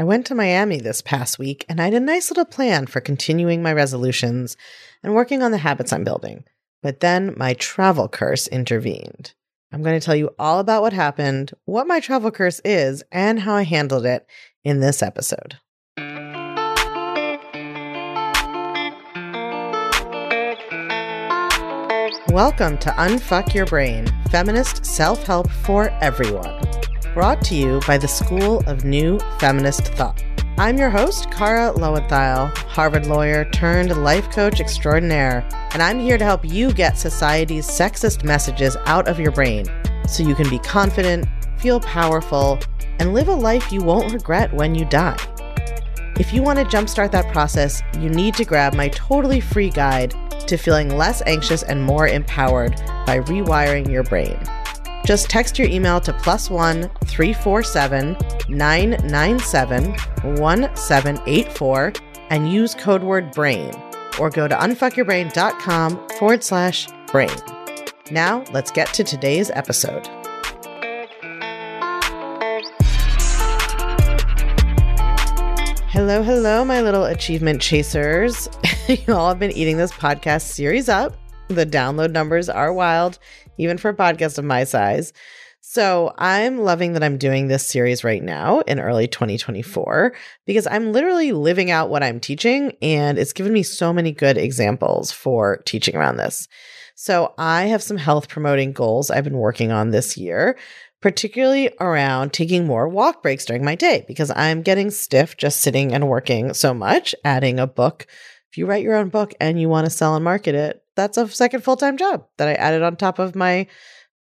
I went to Miami this past week and I had a nice little plan for continuing my resolutions and working on the habits I'm building. But then my travel curse intervened. I'm going to tell you all about what happened, what my travel curse is, and how I handled it in this episode. Welcome to Unfuck Your Brain, feminist self help for everyone. Brought to you by the School of New Feminist Thought. I'm your host, Kara Loewentheil, Harvard lawyer turned life coach extraordinaire, and I'm here to help you get society's sexist messages out of your brain so you can be confident, feel powerful, and live a life you won't regret when you die. If you want to jumpstart that process, you need to grab my totally free guide to feeling less anxious and more empowered by rewiring your brain. Just text your email to plus one 347 997 1784 and use code word BRAIN or go to unfuckyourbrain.com forward slash brain. Now, let's get to today's episode. Hello, hello, my little achievement chasers. you all have been eating this podcast series up. The download numbers are wild even for a podcast of my size. So I'm loving that I'm doing this series right now in early 2024 because I'm literally living out what I'm teaching and it's given me so many good examples for teaching around this. So I have some health promoting goals I've been working on this year, particularly around taking more walk breaks during my day because I'm getting stiff just sitting and working so much, adding a book. If you write your own book and you want to sell and market it, that's a second full time job that I added on top of my,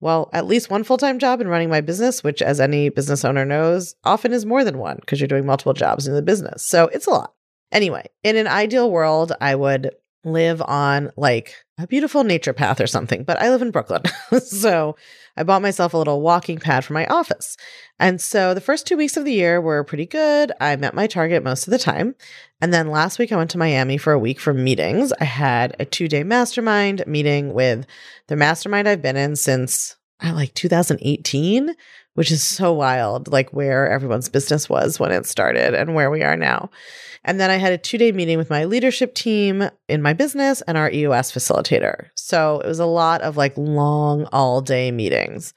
well, at least one full time job in running my business, which, as any business owner knows, often is more than one because you're doing multiple jobs in the business. So it's a lot. Anyway, in an ideal world, I would live on like a beautiful nature path or something, but I live in Brooklyn. so I bought myself a little walking pad for my office. And so the first two weeks of the year were pretty good. I met my target most of the time. And then last week I went to Miami for a week for meetings. I had a two day mastermind meeting with the mastermind I've been in since uh, like 2018, which is so wild, like where everyone's business was when it started and where we are now. And then I had a two day meeting with my leadership team in my business and our EOS facilitator. So it was a lot of like long, all day meetings.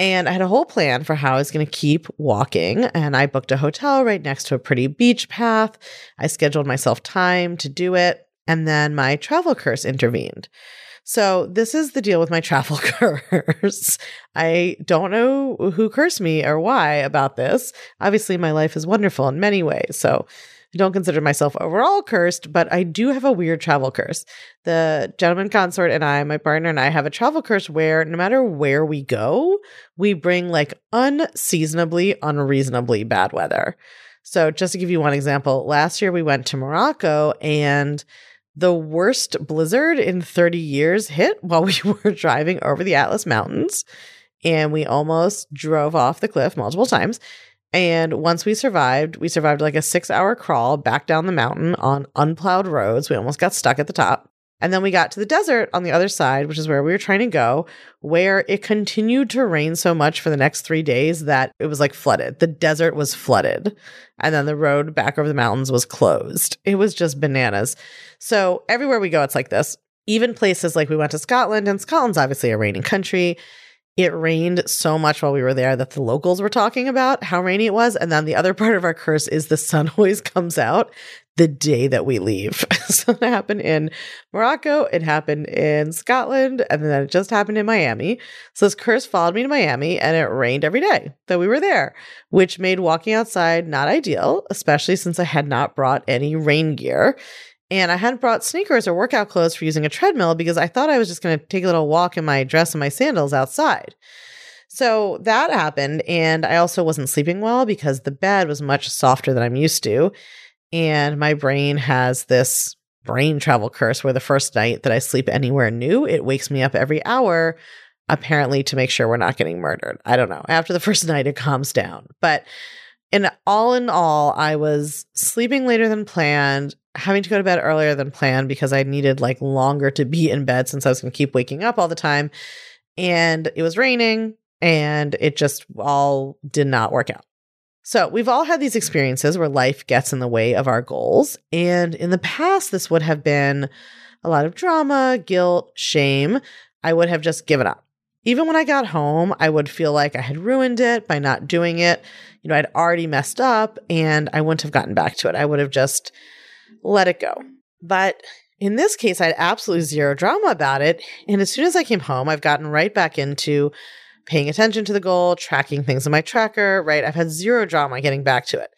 And I had a whole plan for how I was going to keep walking. And I booked a hotel right next to a pretty beach path. I scheduled myself time to do it. And then my travel curse intervened. So this is the deal with my travel curse. I don't know who cursed me or why about this. Obviously, my life is wonderful in many ways. So I don't consider myself overall cursed, but I do have a weird travel curse. The gentleman consort and I, my partner and I, have a travel curse where no matter where we go, we bring like unseasonably, unreasonably bad weather. So, just to give you one example, last year we went to Morocco and the worst blizzard in 30 years hit while we were driving over the Atlas Mountains. And we almost drove off the cliff multiple times. And once we survived, we survived like a six hour crawl back down the mountain on unplowed roads. We almost got stuck at the top. And then we got to the desert on the other side, which is where we were trying to go, where it continued to rain so much for the next three days that it was like flooded. The desert was flooded. And then the road back over the mountains was closed. It was just bananas. So everywhere we go, it's like this. Even places like we went to Scotland, and Scotland's obviously a raining country it rained so much while we were there that the locals were talking about how rainy it was. And then the other part of our curse is the sun always comes out the day that we leave. so it happened in Morocco, it happened in Scotland, and then it just happened in Miami. So this curse followed me to Miami and it rained every day that we were there, which made walking outside not ideal, especially since I had not brought any rain gear. And I hadn't brought sneakers or workout clothes for using a treadmill because I thought I was just going to take a little walk in my dress and my sandals outside. So that happened. And I also wasn't sleeping well because the bed was much softer than I'm used to. And my brain has this brain travel curse where the first night that I sleep anywhere new, it wakes me up every hour, apparently to make sure we're not getting murdered. I don't know. After the first night, it calms down. But in all in all, I was sleeping later than planned having to go to bed earlier than planned because I needed like longer to be in bed since I was going to keep waking up all the time. And it was raining and it just all did not work out. So, we've all had these experiences where life gets in the way of our goals. And in the past, this would have been a lot of drama, guilt, shame. I would have just given up. Even when I got home, I would feel like I had ruined it by not doing it. You know, I'd already messed up and I wouldn't have gotten back to it. I would have just let it go. But in this case, I had absolutely zero drama about it. And as soon as I came home, I've gotten right back into paying attention to the goal, tracking things in my tracker, right? I've had zero drama getting back to it.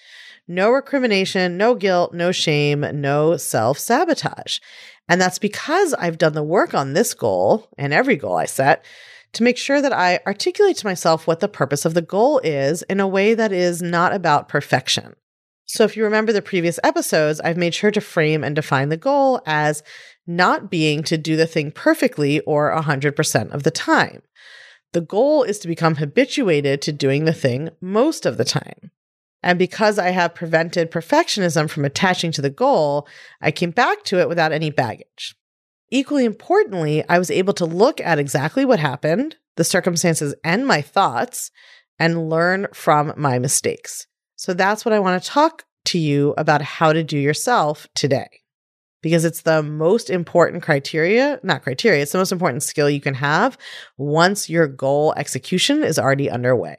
No recrimination, no guilt, no shame, no self sabotage. And that's because I've done the work on this goal and every goal I set to make sure that I articulate to myself what the purpose of the goal is in a way that is not about perfection. So, if you remember the previous episodes, I've made sure to frame and define the goal as not being to do the thing perfectly or 100% of the time. The goal is to become habituated to doing the thing most of the time. And because I have prevented perfectionism from attaching to the goal, I came back to it without any baggage. Equally importantly, I was able to look at exactly what happened, the circumstances, and my thoughts, and learn from my mistakes. So that's what I want to talk to you about how to do yourself today. Because it's the most important criteria, not criteria, it's the most important skill you can have once your goal execution is already underway.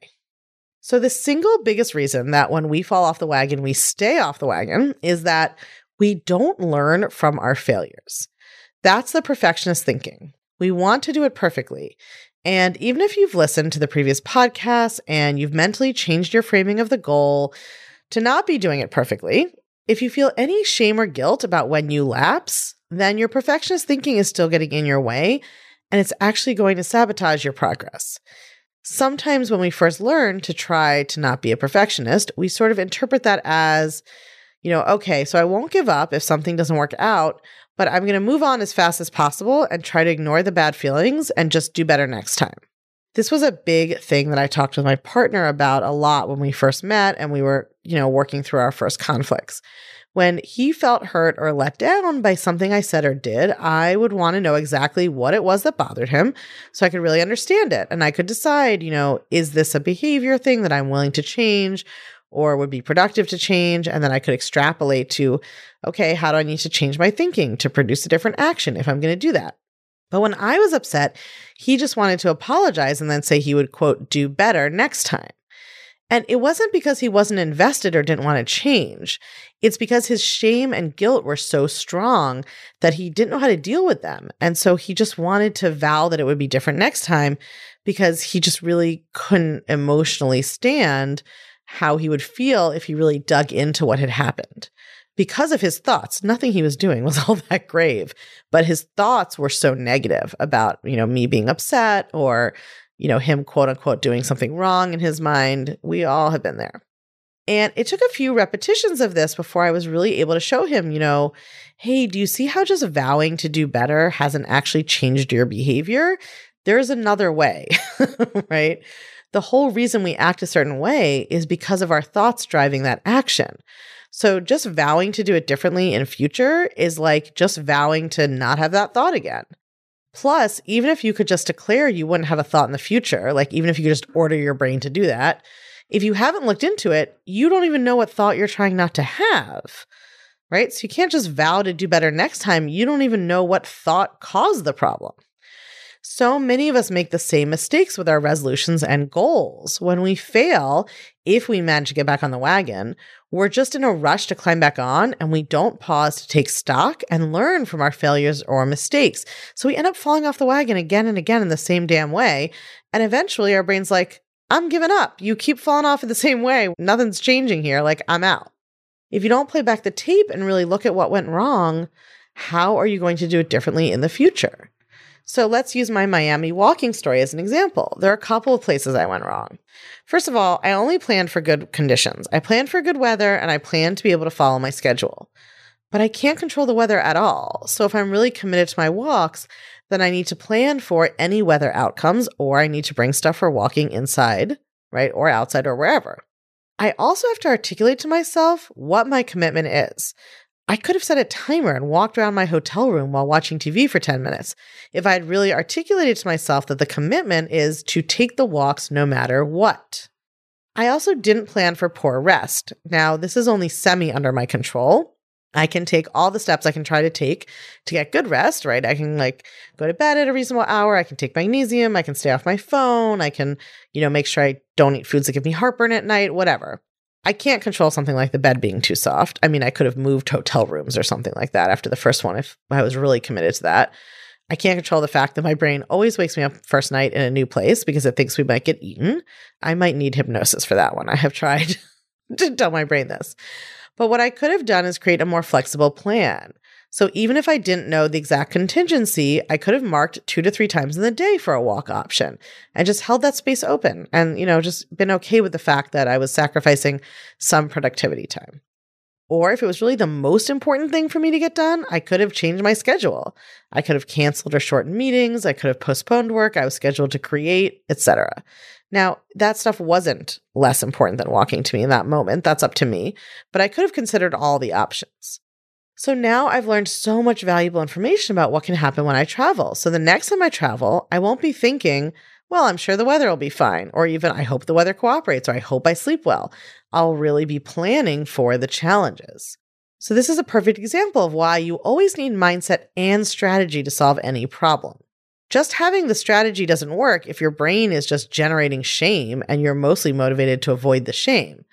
So, the single biggest reason that when we fall off the wagon, we stay off the wagon is that we don't learn from our failures. That's the perfectionist thinking. We want to do it perfectly. And even if you've listened to the previous podcasts and you've mentally changed your framing of the goal to not be doing it perfectly, if you feel any shame or guilt about when you lapse, then your perfectionist thinking is still getting in your way and it's actually going to sabotage your progress. Sometimes when we first learn to try to not be a perfectionist, we sort of interpret that as, you know, okay, so I won't give up if something doesn't work out, but I'm going to move on as fast as possible and try to ignore the bad feelings and just do better next time. This was a big thing that I talked with my partner about a lot when we first met and we were, you know, working through our first conflicts. When he felt hurt or let down by something I said or did, I would want to know exactly what it was that bothered him so I could really understand it. And I could decide, you know, is this a behavior thing that I'm willing to change? or would be productive to change. And then I could extrapolate to, okay, how do I need to change my thinking to produce a different action if I'm going to do that? But when I was upset, he just wanted to apologize and then say he would, quote, do better next time. And it wasn't because he wasn't invested or didn't want to change. It's because his shame and guilt were so strong that he didn't know how to deal with them. And so he just wanted to vow that it would be different next time because he just really couldn't emotionally stand how he would feel if he really dug into what had happened. Because of his thoughts, nothing he was doing was all that grave, but his thoughts were so negative about, you know, me being upset or, you know, him quote unquote doing something wrong in his mind. We all have been there. And it took a few repetitions of this before I was really able to show him, you know, hey, do you see how just vowing to do better hasn't actually changed your behavior? There's another way, right? the whole reason we act a certain way is because of our thoughts driving that action. So just vowing to do it differently in future is like just vowing to not have that thought again. Plus, even if you could just declare you wouldn't have a thought in the future, like even if you could just order your brain to do that, if you haven't looked into it, you don't even know what thought you're trying not to have. Right? So you can't just vow to do better next time. You don't even know what thought caused the problem. So many of us make the same mistakes with our resolutions and goals. When we fail, if we manage to get back on the wagon, we're just in a rush to climb back on and we don't pause to take stock and learn from our failures or mistakes. So we end up falling off the wagon again and again in the same damn way. And eventually our brain's like, I'm giving up. You keep falling off in the same way. Nothing's changing here. Like, I'm out. If you don't play back the tape and really look at what went wrong, how are you going to do it differently in the future? So let's use my Miami walking story as an example. There are a couple of places I went wrong. First of all, I only planned for good conditions. I planned for good weather and I planned to be able to follow my schedule. But I can't control the weather at all. So if I'm really committed to my walks, then I need to plan for any weather outcomes or I need to bring stuff for walking inside, right? Or outside or wherever. I also have to articulate to myself what my commitment is. I could have set a timer and walked around my hotel room while watching TV for 10 minutes if I had really articulated to myself that the commitment is to take the walks no matter what. I also didn't plan for poor rest. Now, this is only semi under my control. I can take all the steps I can try to take to get good rest, right? I can like go to bed at a reasonable hour. I can take magnesium. I can stay off my phone. I can, you know, make sure I don't eat foods that give me heartburn at night, whatever. I can't control something like the bed being too soft. I mean, I could have moved hotel rooms or something like that after the first one if I was really committed to that. I can't control the fact that my brain always wakes me up first night in a new place because it thinks we might get eaten. I might need hypnosis for that one. I have tried to tell my brain this. But what I could have done is create a more flexible plan. So even if I didn't know the exact contingency, I could have marked two to three times in the day for a walk option and just held that space open and, you know, just been okay with the fact that I was sacrificing some productivity time. Or if it was really the most important thing for me to get done, I could have changed my schedule. I could have canceled or shortened meetings, I could have postponed work I was scheduled to create, etc. Now, that stuff wasn't less important than walking to me in that moment. That's up to me, but I could have considered all the options. So now I've learned so much valuable information about what can happen when I travel. So the next time I travel, I won't be thinking, well, I'm sure the weather will be fine, or even I hope the weather cooperates, or I hope I sleep well. I'll really be planning for the challenges. So this is a perfect example of why you always need mindset and strategy to solve any problem. Just having the strategy doesn't work if your brain is just generating shame and you're mostly motivated to avoid the shame.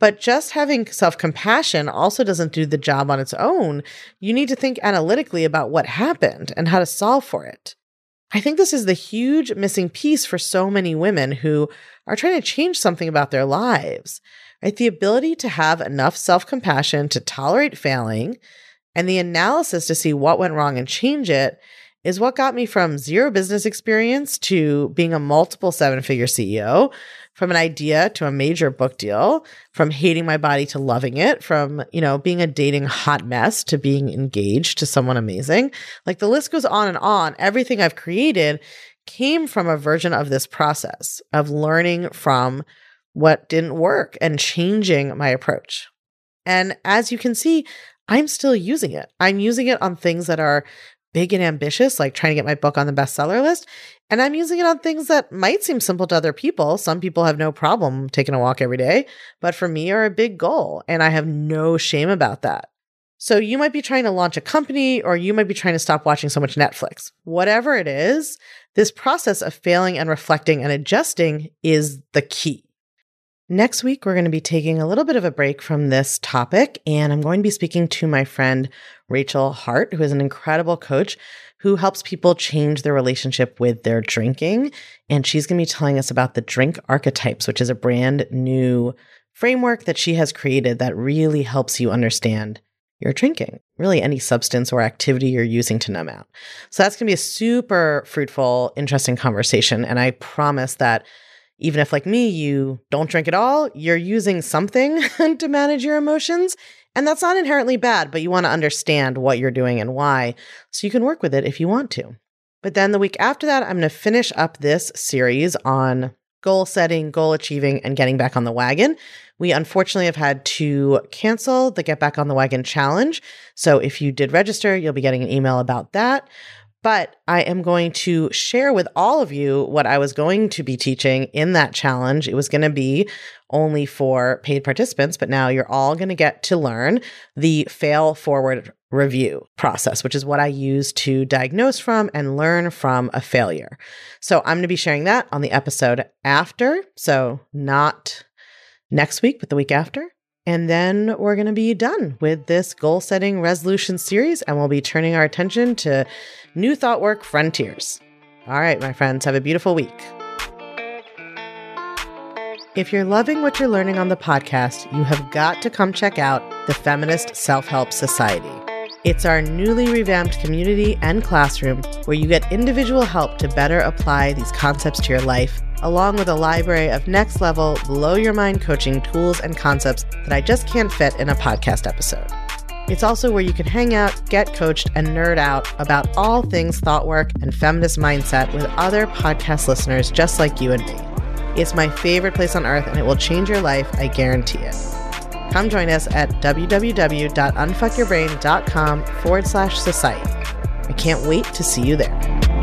But just having self compassion also doesn't do the job on its own. You need to think analytically about what happened and how to solve for it. I think this is the huge missing piece for so many women who are trying to change something about their lives. Right? The ability to have enough self compassion to tolerate failing and the analysis to see what went wrong and change it is what got me from zero business experience to being a multiple seven figure CEO, from an idea to a major book deal, from hating my body to loving it, from, you know, being a dating hot mess to being engaged to someone amazing. Like the list goes on and on. Everything I've created came from a version of this process of learning from what didn't work and changing my approach. And as you can see, I'm still using it. I'm using it on things that are big and ambitious, like trying to get my book on the bestseller list. And I'm using it on things that might seem simple to other people. Some people have no problem taking a walk every day, but for me are a big goal. And I have no shame about that. So you might be trying to launch a company or you might be trying to stop watching so much Netflix. Whatever it is, this process of failing and reflecting and adjusting is the key. Next week, we're going to be taking a little bit of a break from this topic, and I'm going to be speaking to my friend Rachel Hart, who is an incredible coach who helps people change their relationship with their drinking. And she's going to be telling us about the drink archetypes, which is a brand new framework that she has created that really helps you understand your drinking, really any substance or activity you're using to numb out. So that's going to be a super fruitful, interesting conversation. And I promise that even if, like me, you don't drink at all, you're using something to manage your emotions. And that's not inherently bad, but you want to understand what you're doing and why so you can work with it if you want to. But then the week after that, I'm going to finish up this series on goal setting, goal achieving, and getting back on the wagon. We unfortunately have had to cancel the Get Back on the Wagon challenge. So if you did register, you'll be getting an email about that. But I am going to share with all of you what I was going to be teaching in that challenge. It was going to be only for paid participants, but now you're all going to get to learn the fail forward review process, which is what I use to diagnose from and learn from a failure. So I'm going to be sharing that on the episode after. So not next week, but the week after. And then we're going to be done with this goal setting resolution series, and we'll be turning our attention to new thought work frontiers. All right, my friends, have a beautiful week. If you're loving what you're learning on the podcast, you have got to come check out the Feminist Self Help Society. It's our newly revamped community and classroom where you get individual help to better apply these concepts to your life along with a library of next level, blow your mind coaching tools and concepts that I just can't fit in a podcast episode. It's also where you can hang out, get coached, and nerd out about all things thought work and feminist mindset with other podcast listeners just like you and me. It's my favorite place on earth and it will change your life, I guarantee it. Come join us at www.unfuckyourbrain.com forward slash society. I can't wait to see you there.